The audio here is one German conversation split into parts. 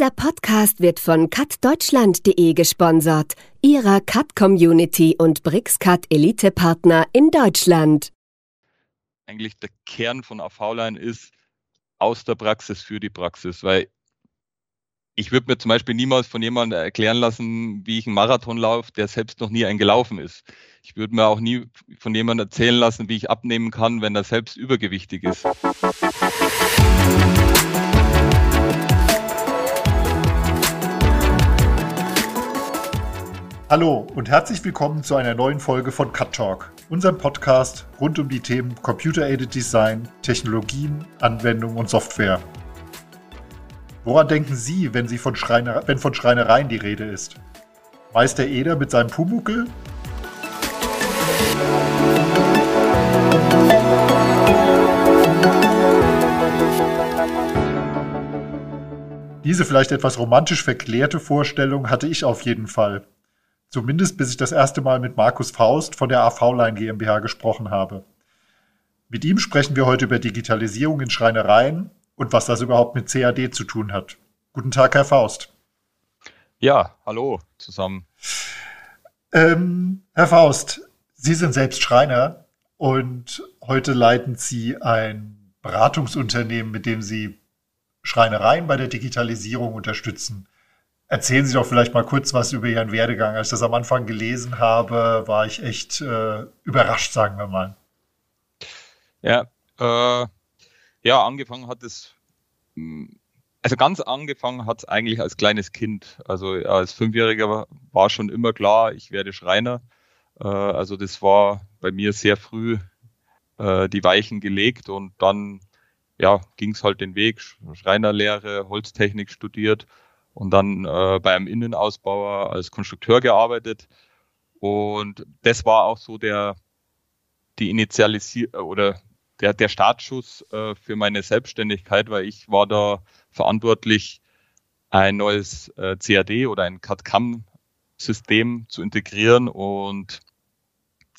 Dieser Podcast wird von cutdeutschland.de gesponsert, ihrer Cut-Community und BrixCut Elite-Partner in Deutschland. Eigentlich der Kern von AV-Line ist aus der Praxis für die Praxis, weil ich würde mir zum Beispiel niemals von jemandem erklären lassen, wie ich einen Marathon laufe, der selbst noch nie einen gelaufen ist. Ich würde mir auch nie von jemandem erzählen lassen, wie ich abnehmen kann, wenn er selbst übergewichtig ist. Hallo und herzlich willkommen zu einer neuen Folge von Cut Talk, unserem Podcast rund um die Themen Computer-Aided Design, Technologien, Anwendungen und Software. Woran denken Sie, wenn, Sie von wenn von Schreinereien die Rede ist? Meister Eder mit seinem Pumuckel? Diese vielleicht etwas romantisch verklärte Vorstellung hatte ich auf jeden Fall. Zumindest bis ich das erste Mal mit Markus Faust von der AV-Line GmbH gesprochen habe. Mit ihm sprechen wir heute über Digitalisierung in Schreinereien und was das überhaupt mit CAD zu tun hat. Guten Tag, Herr Faust. Ja, hallo zusammen. Ähm, Herr Faust, Sie sind selbst Schreiner und heute leiten Sie ein Beratungsunternehmen, mit dem Sie Schreinereien bei der Digitalisierung unterstützen. Erzählen Sie doch vielleicht mal kurz was über Ihren Werdegang. Als ich das am Anfang gelesen habe, war ich echt äh, überrascht, sagen wir mal. Ja, äh, ja, angefangen hat es, hm, also ganz angefangen hat es eigentlich als kleines Kind. Also als Fünfjähriger war schon immer klar, ich werde Schreiner. Äh, also das war bei mir sehr früh äh, die Weichen gelegt und dann ja, ging es halt den Weg, Schreinerlehre, Holztechnik studiert und dann äh, bei einem Innenausbauer als Konstrukteur gearbeitet. Und das war auch so der, die Initialisierung oder der, der Startschuss äh, für meine Selbstständigkeit, weil ich war da verantwortlich, ein neues äh, CAD oder ein CAD-CAM-System zu integrieren und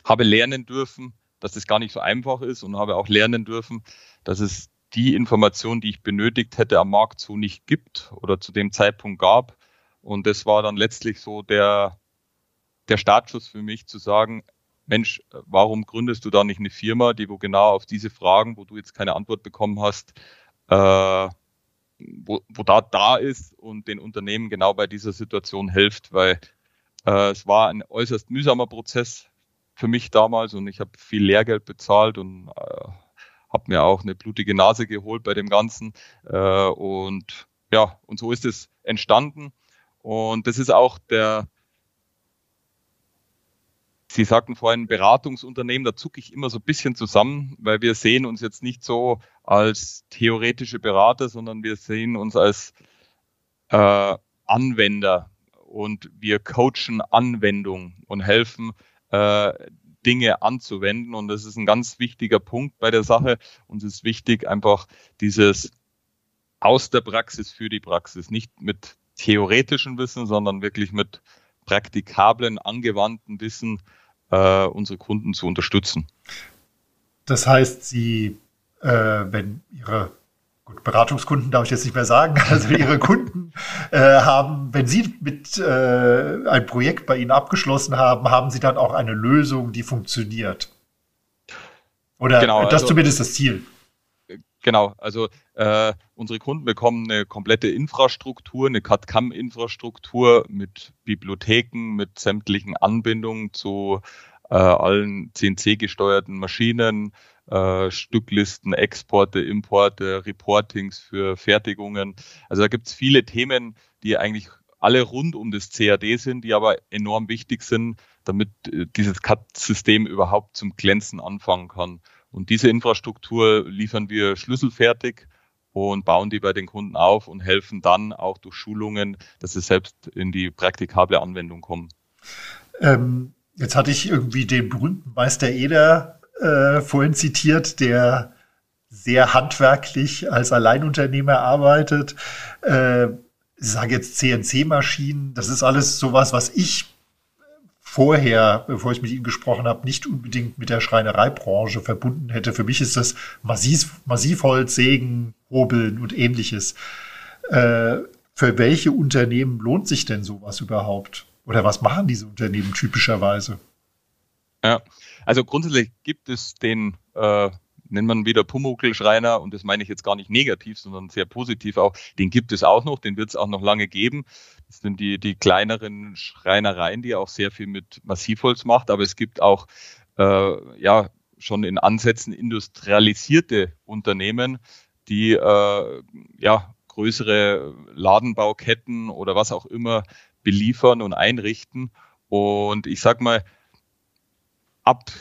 habe lernen dürfen, dass das gar nicht so einfach ist und habe auch lernen dürfen, dass es die Information, die ich benötigt hätte, am Markt so nicht gibt oder zu dem Zeitpunkt gab. Und das war dann letztlich so der, der Startschuss für mich zu sagen, Mensch, warum gründest du da nicht eine Firma, die wo genau auf diese Fragen, wo du jetzt keine Antwort bekommen hast, äh, wo, wo da da ist und den Unternehmen genau bei dieser Situation hilft, weil äh, es war ein äußerst mühsamer Prozess für mich damals und ich habe viel Lehrgeld bezahlt und äh, habe mir auch eine blutige Nase geholt bei dem Ganzen. Äh, und ja, und so ist es entstanden. Und das ist auch der, Sie sagten vorhin Beratungsunternehmen, da zucke ich immer so ein bisschen zusammen, weil wir sehen uns jetzt nicht so als theoretische Berater, sondern wir sehen uns als äh, Anwender und wir coachen Anwendung und helfen äh, Dinge anzuwenden. Und das ist ein ganz wichtiger Punkt bei der Sache. Und es ist wichtig, einfach dieses aus der Praxis für die Praxis, nicht mit theoretischem Wissen, sondern wirklich mit praktikablen, angewandten Wissen äh, unsere Kunden zu unterstützen. Das heißt, Sie, äh, wenn Ihre gut, Beratungskunden darf ich jetzt nicht mehr sagen, also Ihre Kunden äh, haben, wenn Sie mit äh, ein Projekt bei Ihnen abgeschlossen haben, haben Sie dann auch eine Lösung, die funktioniert. Oder genau, das also, zumindest das Ziel. Genau, also äh, unsere Kunden bekommen eine komplette Infrastruktur, eine CAD-CAM-Infrastruktur mit Bibliotheken, mit sämtlichen Anbindungen zu äh, allen CNC-gesteuerten Maschinen, äh, Stücklisten, Exporte, Importe, Reportings für Fertigungen. Also da gibt es viele Themen, die eigentlich alle rund um das CAD sind, die aber enorm wichtig sind, damit äh, dieses CAD-System überhaupt zum Glänzen anfangen kann. Und diese Infrastruktur liefern wir schlüsselfertig und bauen die bei den Kunden auf und helfen dann auch durch Schulungen, dass sie selbst in die praktikable Anwendung kommen. Ähm, jetzt hatte ich irgendwie den berühmten Meister Eder äh, vorhin zitiert, der sehr handwerklich als Alleinunternehmer arbeitet. Äh, ich sage jetzt CNC-Maschinen, das ist alles sowas, was ich vorher, bevor ich mit Ihnen gesprochen habe, nicht unbedingt mit der Schreinereibranche verbunden hätte. Für mich ist das Massiv, Massivholz, Sägen, Hobeln und ähnliches. Äh, für welche Unternehmen lohnt sich denn sowas überhaupt? Oder was machen diese Unternehmen typischerweise? Ja, also grundsätzlich gibt es den, äh, nennt man wieder Pumuckl-Schreiner, und das meine ich jetzt gar nicht negativ, sondern sehr positiv auch, den gibt es auch noch, den wird es auch noch lange geben. Das sind die, die kleineren Schreinereien, die auch sehr viel mit Massivholz macht, aber es gibt auch äh, ja schon in Ansätzen industrialisierte Unternehmen, die äh, ja größere Ladenbauketten oder was auch immer beliefern und einrichten. Und ich sag mal, ab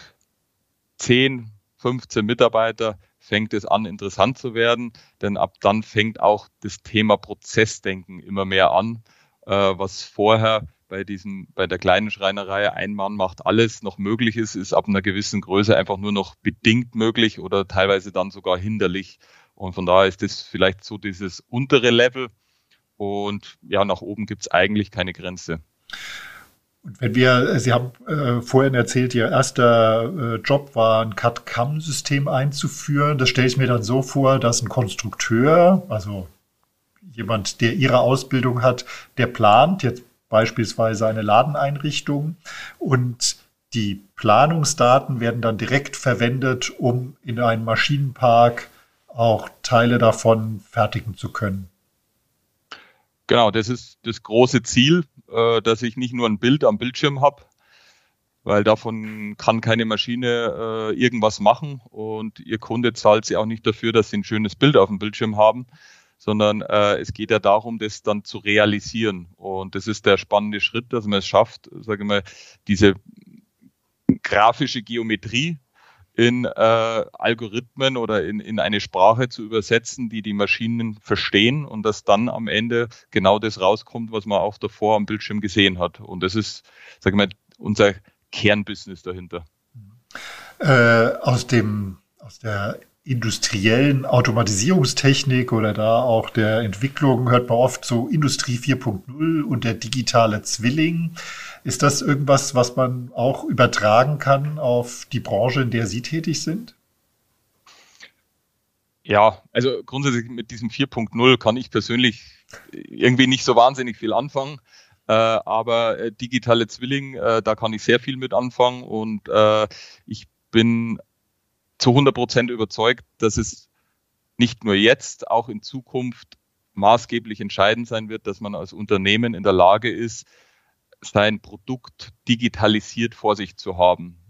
10, 15 Mitarbeiter fängt es an, interessant zu werden, denn ab dann fängt auch das Thema Prozessdenken immer mehr an, äh, was vorher bei diesem, bei der kleinen Schreinerei ein Mann macht alles noch möglich ist, ist ab einer gewissen Größe einfach nur noch bedingt möglich oder teilweise dann sogar hinderlich. Und von daher ist das vielleicht so dieses untere Level. Und ja, nach oben gibt es eigentlich keine Grenze. Und wenn wir, Sie haben äh, vorhin erzählt, Ihr erster äh, Job war ein CAD-CAM-System einzuführen. Das stelle ich mir dann so vor, dass ein Konstrukteur, also jemand, der Ihre Ausbildung hat, der plant jetzt beispielsweise eine Ladeneinrichtung und die Planungsdaten werden dann direkt verwendet, um in einem Maschinenpark auch Teile davon fertigen zu können. Genau, das ist das große Ziel, äh, dass ich nicht nur ein Bild am Bildschirm habe, weil davon kann keine Maschine äh, irgendwas machen und Ihr Kunde zahlt sie auch nicht dafür, dass Sie ein schönes Bild auf dem Bildschirm haben, sondern äh, es geht ja darum, das dann zu realisieren. Und das ist der spannende Schritt, dass man es schafft, sage ich mal, diese grafische Geometrie in äh, Algorithmen oder in, in eine Sprache zu übersetzen, die die Maschinen verstehen und dass dann am Ende genau das rauskommt, was man auch davor am Bildschirm gesehen hat. Und das ist, sage ich mal, unser Kernbusiness dahinter. Äh, aus dem aus der industriellen Automatisierungstechnik oder da auch der Entwicklung hört man oft so Industrie 4.0 und der digitale Zwilling. Ist das irgendwas, was man auch übertragen kann auf die Branche, in der Sie tätig sind? Ja, also grundsätzlich mit diesem 4.0 kann ich persönlich irgendwie nicht so wahnsinnig viel anfangen. Äh, aber äh, digitale Zwilling, äh, da kann ich sehr viel mit anfangen und äh, ich bin zu 100 Prozent überzeugt, dass es nicht nur jetzt, auch in Zukunft maßgeblich entscheidend sein wird, dass man als Unternehmen in der Lage ist, sein Produkt digitalisiert vor sich zu haben.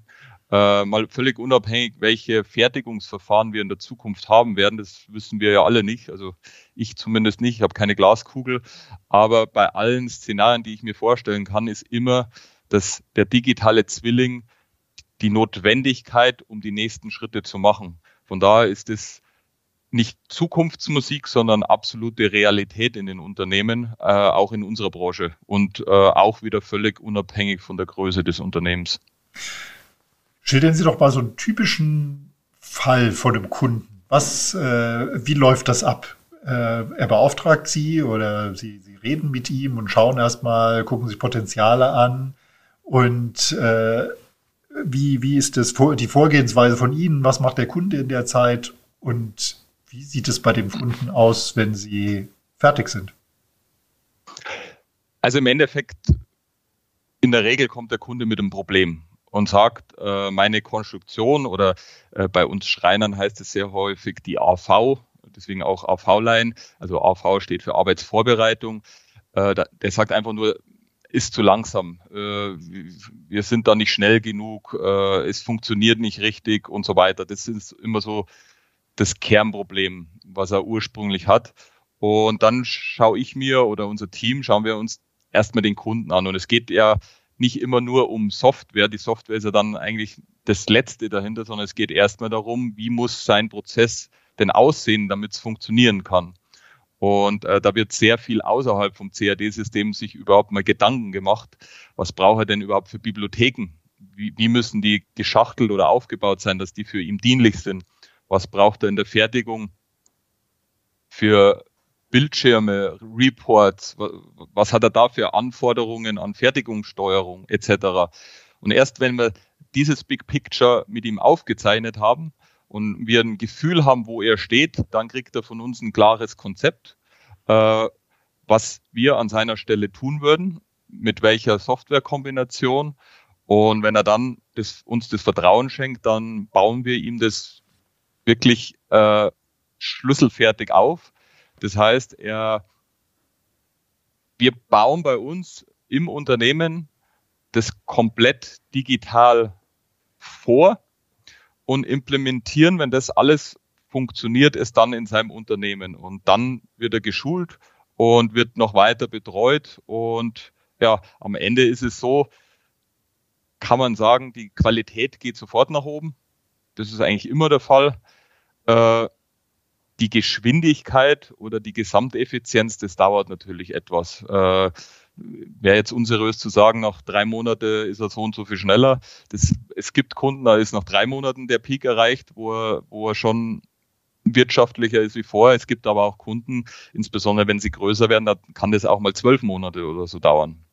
Äh, mal völlig unabhängig, welche Fertigungsverfahren wir in der Zukunft haben werden, das wissen wir ja alle nicht. Also ich zumindest nicht, ich habe keine Glaskugel. Aber bei allen Szenarien, die ich mir vorstellen kann, ist immer, dass der digitale Zwilling die Notwendigkeit, um die nächsten Schritte zu machen. Von daher ist es nicht Zukunftsmusik, sondern absolute Realität in den Unternehmen, äh, auch in unserer Branche und äh, auch wieder völlig unabhängig von der Größe des Unternehmens. Schildern Sie doch mal so einen typischen Fall von einem Kunden. Was, äh, wie läuft das ab? Äh, er beauftragt Sie oder Sie, Sie reden mit ihm und schauen erstmal, gucken sich Potenziale an und äh, wie, wie ist das die Vorgehensweise von Ihnen? Was macht der Kunde in der Zeit? Und wie sieht es bei dem Kunden aus, wenn Sie fertig sind? Also im Endeffekt, in der Regel kommt der Kunde mit einem Problem und sagt, äh, meine Konstruktion oder äh, bei uns Schreinern heißt es sehr häufig die AV, deswegen auch AV-Line, also AV steht für Arbeitsvorbereitung. Äh, der sagt einfach nur, ist zu langsam. Äh, wir sind da nicht schnell genug, äh, es funktioniert nicht richtig und so weiter. Das ist immer so das Kernproblem, was er ursprünglich hat. Und dann schaue ich mir oder unser Team, schauen wir uns erstmal den Kunden an. Und es geht ja nicht immer nur um Software. Die Software ist ja dann eigentlich das Letzte dahinter, sondern es geht erstmal darum, wie muss sein Prozess denn aussehen, damit es funktionieren kann. Und äh, da wird sehr viel außerhalb vom CAD-System sich überhaupt mal Gedanken gemacht. Was braucht er denn überhaupt für Bibliotheken? Wie, wie müssen die geschachtelt oder aufgebaut sein, dass die für ihn dienlich sind? Was braucht er in der Fertigung für Bildschirme, Reports? Was hat er da für Anforderungen an Fertigungssteuerung etc.? Und erst wenn wir dieses Big Picture mit ihm aufgezeichnet haben, und wir ein Gefühl haben, wo er steht, dann kriegt er von uns ein klares Konzept. Äh, was wir an seiner Stelle tun würden, mit welcher Softwarekombination. Und wenn er dann das, uns das Vertrauen schenkt, dann bauen wir ihm das wirklich äh, schlüsselfertig auf. Das heißt, er, wir bauen bei uns im Unternehmen das komplett digital vor und implementieren, wenn das alles funktioniert, es dann in seinem Unternehmen. Und dann wird er geschult und wird noch weiter betreut. Und ja, am Ende ist es so, kann man sagen, die Qualität geht sofort nach oben. Das ist eigentlich immer der Fall. Äh, die Geschwindigkeit oder die Gesamteffizienz, das dauert natürlich etwas. Äh, Wäre jetzt unseriös zu sagen, nach drei Monaten ist er so und so viel schneller. Das, es gibt Kunden, da ist nach drei Monaten der Peak erreicht, wo er, wo er schon wirtschaftlicher ist wie vorher. Es gibt aber auch Kunden, insbesondere wenn sie größer werden, da kann das auch mal zwölf Monate oder so dauern.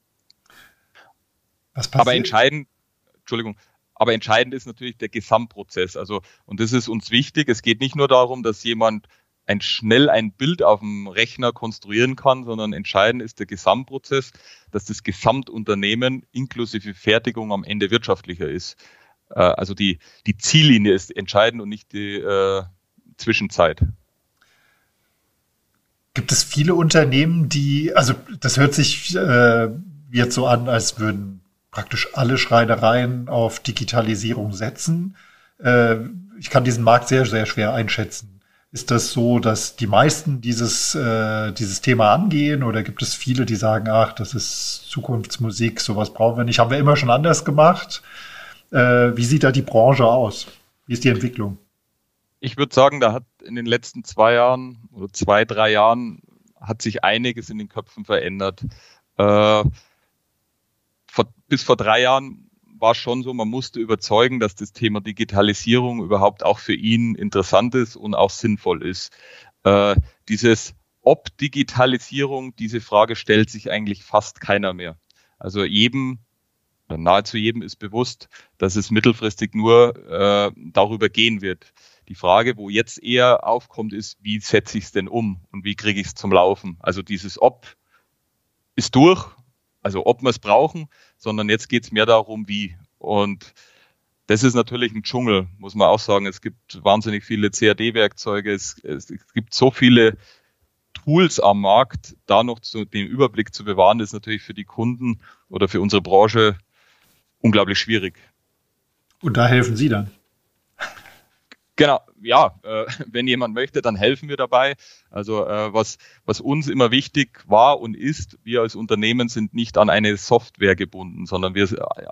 Aber entscheidend, Entschuldigung, aber entscheidend ist natürlich der Gesamtprozess. Also, und das ist uns wichtig. Es geht nicht nur darum, dass jemand ein schnell ein Bild auf dem Rechner konstruieren kann, sondern entscheidend ist der Gesamtprozess, dass das Gesamtunternehmen inklusive Fertigung am Ende wirtschaftlicher ist. Äh, also die, die Ziellinie ist entscheidend und nicht die äh, Zwischenzeit. Gibt es viele Unternehmen, die, also das hört sich äh, jetzt so an, als würden praktisch alle Schreinereien auf Digitalisierung setzen. Äh, ich kann diesen Markt sehr, sehr schwer einschätzen. Ist das so, dass die meisten dieses, äh, dieses Thema angehen oder gibt es viele, die sagen, ach, das ist Zukunftsmusik, sowas brauchen wir nicht, haben wir immer schon anders gemacht? Äh, wie sieht da die Branche aus? Wie ist die Entwicklung? Ich würde sagen, da hat in den letzten zwei Jahren oder zwei, drei Jahren hat sich einiges in den Köpfen verändert. Äh, vor, bis vor drei Jahren war schon so, man musste überzeugen, dass das Thema Digitalisierung überhaupt auch für ihn interessant ist und auch sinnvoll ist. Äh, dieses ob Digitalisierung, diese Frage stellt sich eigentlich fast keiner mehr. Also jedem, nahezu jedem ist bewusst, dass es mittelfristig nur äh, darüber gehen wird. Die Frage, wo jetzt eher aufkommt, ist, wie setze ich es denn um und wie kriege ich es zum Laufen? Also dieses Ob ist durch, also ob wir es brauchen, sondern jetzt geht es mehr darum, wie. Und das ist natürlich ein Dschungel, muss man auch sagen. Es gibt wahnsinnig viele CAD-Werkzeuge, es, es, gibt so viele Tools am Markt, da noch zu, den Überblick zu bewahren, ist natürlich für die Kunden oder für unsere Branche unglaublich schwierig. Und da helfen Sie dann? Genau, ja, äh, wenn jemand möchte, dann helfen wir dabei. Also äh, was, was uns immer wichtig war und ist, wir als Unternehmen sind nicht an eine Software gebunden, sondern wir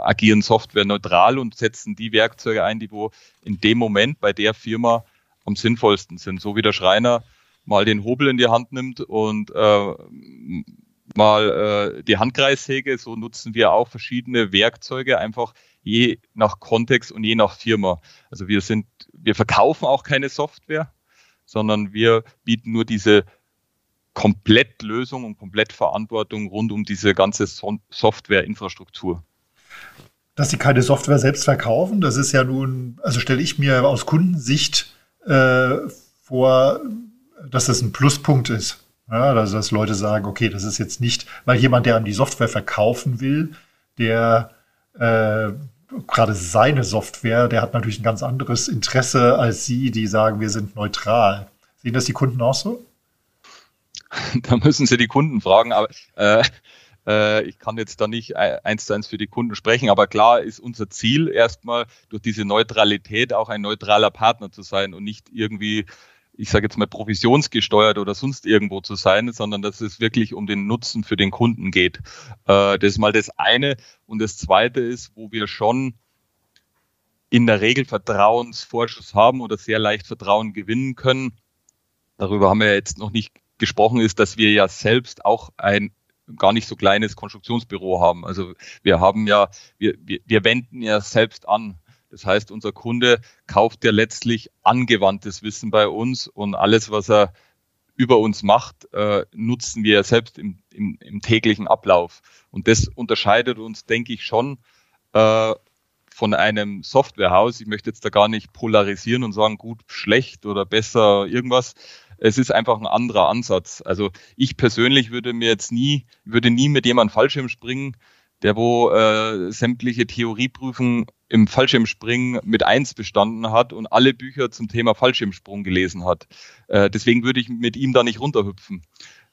agieren softwareneutral und setzen die Werkzeuge ein, die wo in dem Moment bei der Firma am sinnvollsten sind. So wie der Schreiner mal den Hobel in die Hand nimmt und äh, mal äh, die Handkreissäge, so nutzen wir auch verschiedene Werkzeuge einfach je nach Kontext und je nach Firma. Also wir sind, wir verkaufen auch keine Software, sondern wir bieten nur diese Komplettlösung und Komplettverantwortung rund um diese ganze so Softwareinfrastruktur. Dass sie keine Software selbst verkaufen, das ist ja nun, also stelle ich mir aus Kundensicht äh, vor, dass das ein Pluspunkt ist. Ja, also dass Leute sagen, okay, das ist jetzt nicht, weil jemand, der an die Software verkaufen will, der äh, gerade seine Software, der hat natürlich ein ganz anderes Interesse als Sie, die sagen, wir sind neutral. Sehen das die Kunden auch so? Da müssen Sie die Kunden fragen, aber äh, äh, ich kann jetzt da nicht eins zu eins für die Kunden sprechen, aber klar ist unser Ziel erstmal durch diese Neutralität auch ein neutraler Partner zu sein und nicht irgendwie ich sage jetzt mal, provisionsgesteuert oder sonst irgendwo zu sein, sondern dass es wirklich um den Nutzen für den Kunden geht. Äh, das ist mal das eine. Und das zweite ist, wo wir schon in der Regel Vertrauensvorschuss haben oder sehr leicht Vertrauen gewinnen können. Darüber haben wir jetzt noch nicht gesprochen, ist, dass wir ja selbst auch ein gar nicht so kleines Konstruktionsbüro haben. Also wir haben ja, wir, wir, wir wenden ja selbst an. Das heißt, unser Kunde kauft ja letztlich angewandtes Wissen bei uns und alles, was er über uns macht, äh, nutzen wir selbst im, im, im, täglichen Ablauf. Und das unterscheidet uns, denke ich, schon äh, von einem Softwarehaus. Ich möchte jetzt da gar nicht polarisieren und sagen, gut, schlecht oder besser, irgendwas. es ist einfach ein anderer Ansatz. Also ich persönlich würde mir jetzt nie, würde nie mit jemandem Fallschirm springen, der wo äh, sämtliche Theorieprüfungen im Fallschirmspringen mit eins bestanden hat und alle Bücher zum Thema Fallschirmsprung gelesen hat. Äh, deswegen würde ich mit ihm da nicht runterhüpfen.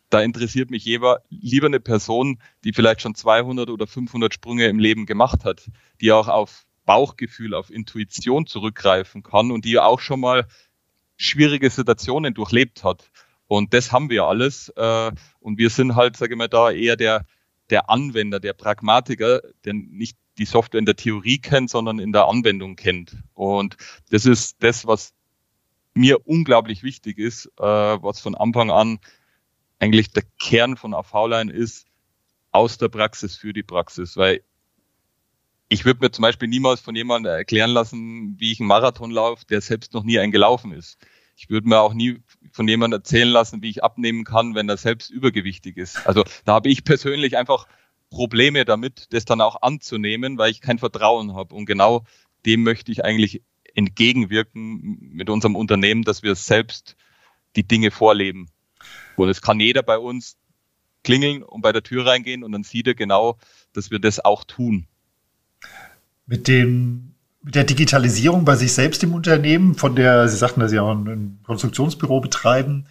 Da interessiert mich jeweils lieber eine Person, die vielleicht schon 200 oder 500 Sprünge im Leben gemacht hat, die auch auf Bauchgefühl, auf Intuition zurückgreifen kann und die auch schon mal schwierige Situationen durchlebt hat. Und das haben wir alles. Äh, und wir sind halt, sage ich mal, da eher der, der Anwender, der Pragmatiker, der nicht die Software in der Theorie kennt, sondern in der Anwendung kennt. Und das ist das, was mir unglaublich wichtig ist, äh, was von Anfang an eigentlich der Kern von AV-Line ist, aus der Praxis für die Praxis, weil ich würde mir zum Beispiel niemals von jemandem erklären lassen, wie ich einen Marathon laufe, der selbst noch nie einen gelaufen ist. Ich würde mir auch nie von jemandem erzählen lassen, wie ich abnehmen kann, wenn er selbst übergewichtig ist. Also da habe ich persönlich einfach Probleme damit, das dann auch anzunehmen, weil ich kein Vertrauen habe. Und genau dem möchte ich eigentlich entgegenwirken mit unserem Unternehmen, dass wir selbst die Dinge vorleben. Und es kann jeder bei uns klingeln und bei der Tür reingehen und dann sieht er genau, dass wir das auch tun mit dem mit der Digitalisierung bei sich selbst im Unternehmen, von der Sie sagten, dass Sie auch ein Konstruktionsbüro betreiben,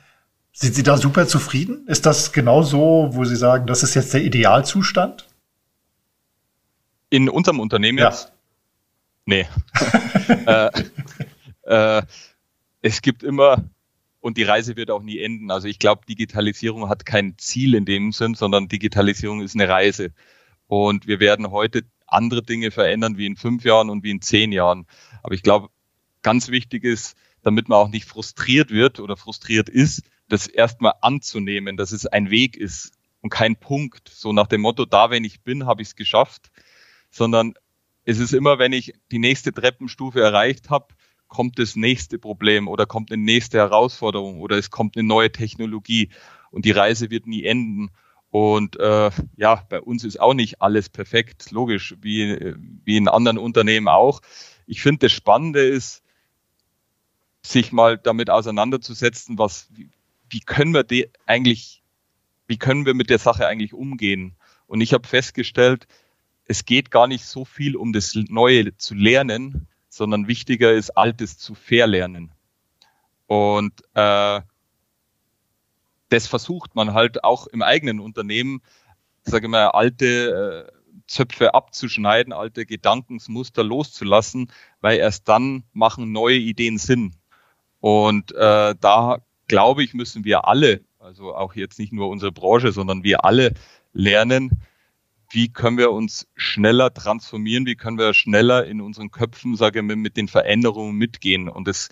sind Sie da super zufrieden? Ist das genau so, wo Sie sagen, das ist jetzt der Idealzustand? In unserem Unternehmen ja. jetzt? Nee. äh, äh, es gibt immer, und die Reise wird auch nie enden. Also ich glaube, Digitalisierung hat kein Ziel in dem Sinn, sondern Digitalisierung ist eine Reise. Und wir werden heute andere Dinge verändern wie in fünf Jahren und wie in zehn Jahren. Aber ich glaube, ganz wichtig ist, damit man auch nicht frustriert wird oder frustriert ist, das erstmal anzunehmen, dass es ein Weg ist und kein Punkt. So nach dem Motto, da wenn ich bin, habe ich es geschafft, sondern es ist immer, wenn ich die nächste Treppenstufe erreicht habe, kommt das nächste Problem oder kommt eine nächste Herausforderung oder es kommt eine neue Technologie und die Reise wird nie enden. Und äh, ja, bei uns ist auch nicht alles perfekt, logisch, wie, wie in anderen Unternehmen auch. Ich finde, das Spannende ist, sich mal damit auseinanderzusetzen, was, wie, können wir die eigentlich, wie können wir mit der Sache eigentlich umgehen? Und ich habe festgestellt, es geht gar nicht so viel um das Neue zu lernen, sondern wichtiger ist, Altes zu verlernen. Und äh, das versucht man halt auch im eigenen Unternehmen, sage ich mal, alte äh, Zöpfe abzuschneiden, alte Gedankensmuster loszulassen, weil erst dann machen neue Ideen Sinn. Und äh, da glaube ich, müssen wir alle, also auch jetzt nicht nur unsere Branche, sondern wir alle lernen, wie können wir uns schneller transformieren, wie können wir schneller in unseren Köpfen, sage ich mal, mit den Veränderungen mitgehen. Und das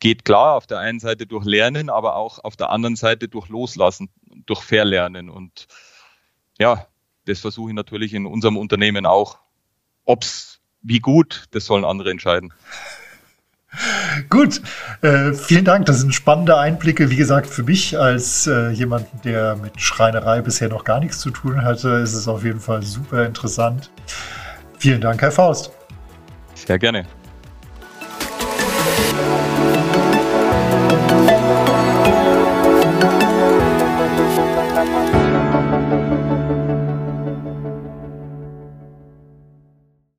geht klar auf der einen Seite durch Lernen, aber auch auf der anderen Seite durch Loslassen, durch Verlernen. Und ja, das versuche ich natürlich in unserem Unternehmen auch. Ob's wie gut, das sollen andere entscheiden. Gut, äh, vielen Dank. Das sind spannende Einblicke. Wie gesagt, für mich als äh, jemanden, der mit Schreinerei bisher noch gar nichts zu tun hatte, ist es auf jeden Fall super interessant. Vielen Dank, Herr Faust. Sehr gerne.